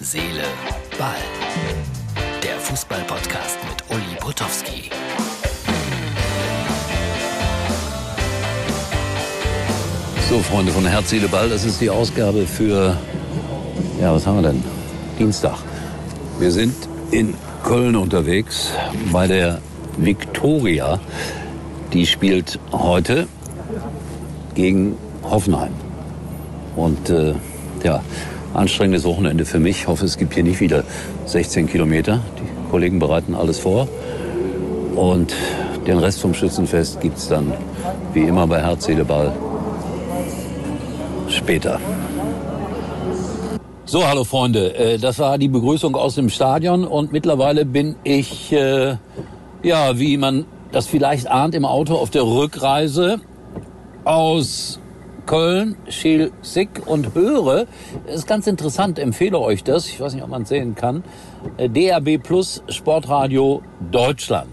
Seele, Ball. Der Fußball-Podcast mit Uli Potowski. So, Freunde von Herz, Seele, Ball, das ist die Ausgabe für, ja, was haben wir denn? Dienstag. Wir sind in Köln unterwegs bei der Viktoria. Die spielt heute gegen Hoffenheim. Und äh, ja, anstrengendes Wochenende für mich. Ich hoffe, es gibt hier nicht wieder 16 Kilometer. Die Kollegen bereiten alles vor. Und den Rest vom Schützenfest gibt es dann wie immer bei Herz, Seele, später. So, hallo Freunde. Äh, das war die Begrüßung aus dem Stadion und mittlerweile bin ich, äh, ja, wie man das vielleicht ahnt, im Auto auf der Rückreise aus Köln, Schiel-Sick und höre, ist ganz interessant, empfehle euch das, ich weiß nicht, ob man es sehen kann, äh, DRB Plus Sportradio Deutschland.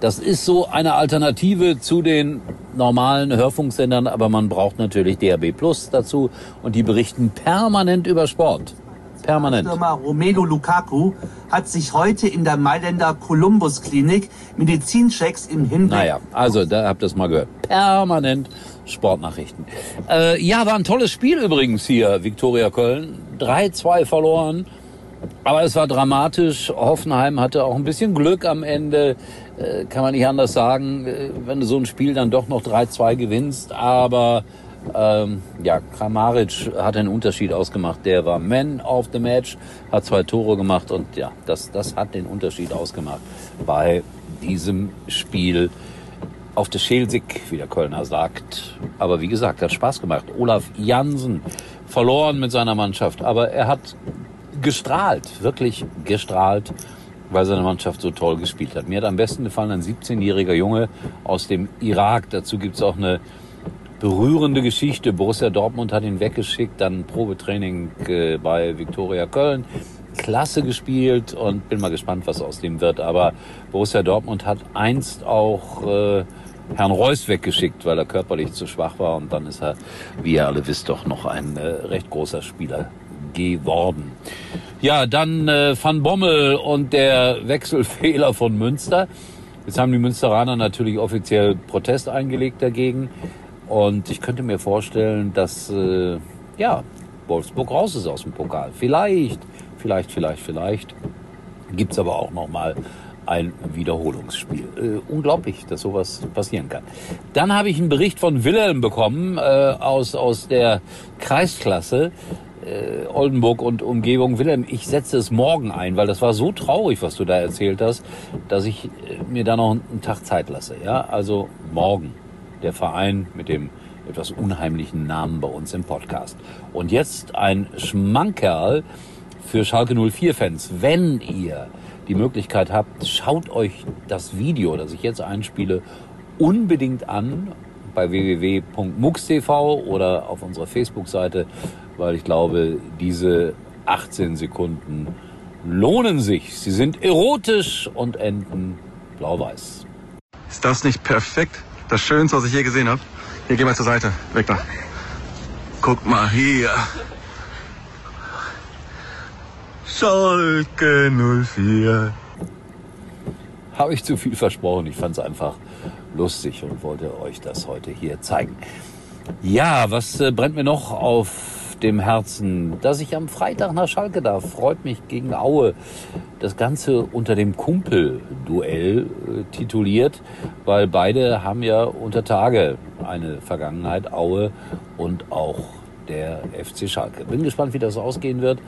Das ist so eine Alternative zu den normalen Hörfunksendern, aber man braucht natürlich DRB Plus dazu und die berichten permanent über Sport. Permanent. Firma Romelu Lukaku hat sich heute in der Mailänder Columbus Klinik Medizinchecks im Hinblick. Naja, also da habt ihr es mal gehört. Permanent Sportnachrichten. Äh, ja, war ein tolles Spiel übrigens hier, Viktoria Köln. 3-2 verloren. Aber es war dramatisch. Hoffenheim hatte auch ein bisschen Glück am Ende. Äh, kann man nicht anders sagen, äh, wenn du so ein Spiel dann doch noch 3-2 gewinnst. Aber ähm, ja, Kramaric hat einen Unterschied ausgemacht. Der war Man of the Match, hat zwei Tore gemacht und ja, das, das hat den Unterschied ausgemacht bei diesem Spiel auf der Schelsig, wie der Kölner sagt. Aber wie gesagt, hat Spaß gemacht. Olaf Jansen verloren mit seiner Mannschaft, aber er hat gestrahlt, wirklich gestrahlt, weil seine Mannschaft so toll gespielt hat. Mir hat am besten gefallen ein 17-jähriger Junge aus dem Irak. Dazu gibt's auch eine berührende Geschichte. Borussia Dortmund hat ihn weggeschickt, dann Probetraining äh, bei Viktoria Köln. Klasse gespielt und bin mal gespannt, was aus dem wird. Aber Borussia Dortmund hat einst auch äh, Herrn Reus weggeschickt, weil er körperlich zu schwach war. Und dann ist er, wie ihr alle wisst, doch noch ein äh, recht großer Spieler geworden. Ja, dann äh, Van Bommel und der Wechselfehler von Münster. Jetzt haben die Münsteraner natürlich offiziell Protest eingelegt dagegen. Und ich könnte mir vorstellen, dass äh, ja, Wolfsburg raus ist aus dem Pokal. Vielleicht, vielleicht, vielleicht, vielleicht gibt's aber auch noch mal ein Wiederholungsspiel. Äh, unglaublich, dass sowas passieren kann. Dann habe ich einen Bericht von Wilhelm bekommen äh, aus, aus der Kreisklasse. Äh, Oldenburg und Umgebung. Wilhelm, ich setze es morgen ein, weil das war so traurig, was du da erzählt hast, dass ich äh, mir da noch einen Tag Zeit lasse. Ja, also morgen der Verein mit dem etwas unheimlichen Namen bei uns im Podcast. Und jetzt ein Schmankerl für Schalke 04 Fans. Wenn ihr die Möglichkeit habt, schaut euch das Video, das ich jetzt einspiele, unbedingt an bei www.mux.tv oder auf unserer Facebook-Seite, weil ich glaube, diese 18 Sekunden lohnen sich. Sie sind erotisch und enden blau-weiß. Ist das nicht perfekt? Das Schönste, was ich je gesehen habe. Hier, geh mal zur Seite. Weg da. Guck mal hier. Schalke 04. Habe ich zu viel versprochen. Ich fand es einfach lustig und wollte euch das heute hier zeigen. Ja, was äh, brennt mir noch auf dem Herzen? Dass ich am Freitag nach Schalke darf, freut mich gegen Aue. Das Ganze unter dem Kumpel-Duell äh, tituliert, weil beide haben ja unter Tage eine Vergangenheit, Aue und auch der FC Schalke. Bin gespannt, wie das ausgehen wird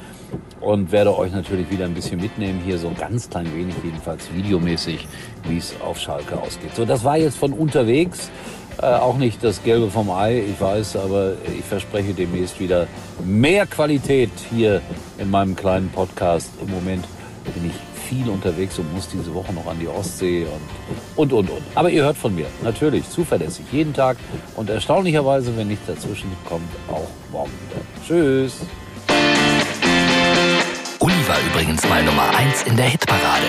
und werde euch natürlich wieder ein bisschen mitnehmen, hier so ganz klein wenig, jedenfalls videomäßig, wie es auf Schalke ausgeht. So, das war jetzt von unterwegs. Äh, auch nicht das Gelbe vom Ei, ich weiß, aber ich verspreche demnächst wieder mehr Qualität hier in meinem kleinen Podcast. Im Moment bin ich viel unterwegs und muss diese Woche noch an die Ostsee und, und, und, und. Aber ihr hört von mir, natürlich, zuverlässig, jeden Tag und erstaunlicherweise, wenn nichts dazwischen kommt, auch morgen wieder. Tschüss. Uli war übrigens mal Nummer 1 in der Hitparade.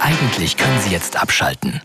Eigentlich können Sie jetzt abschalten.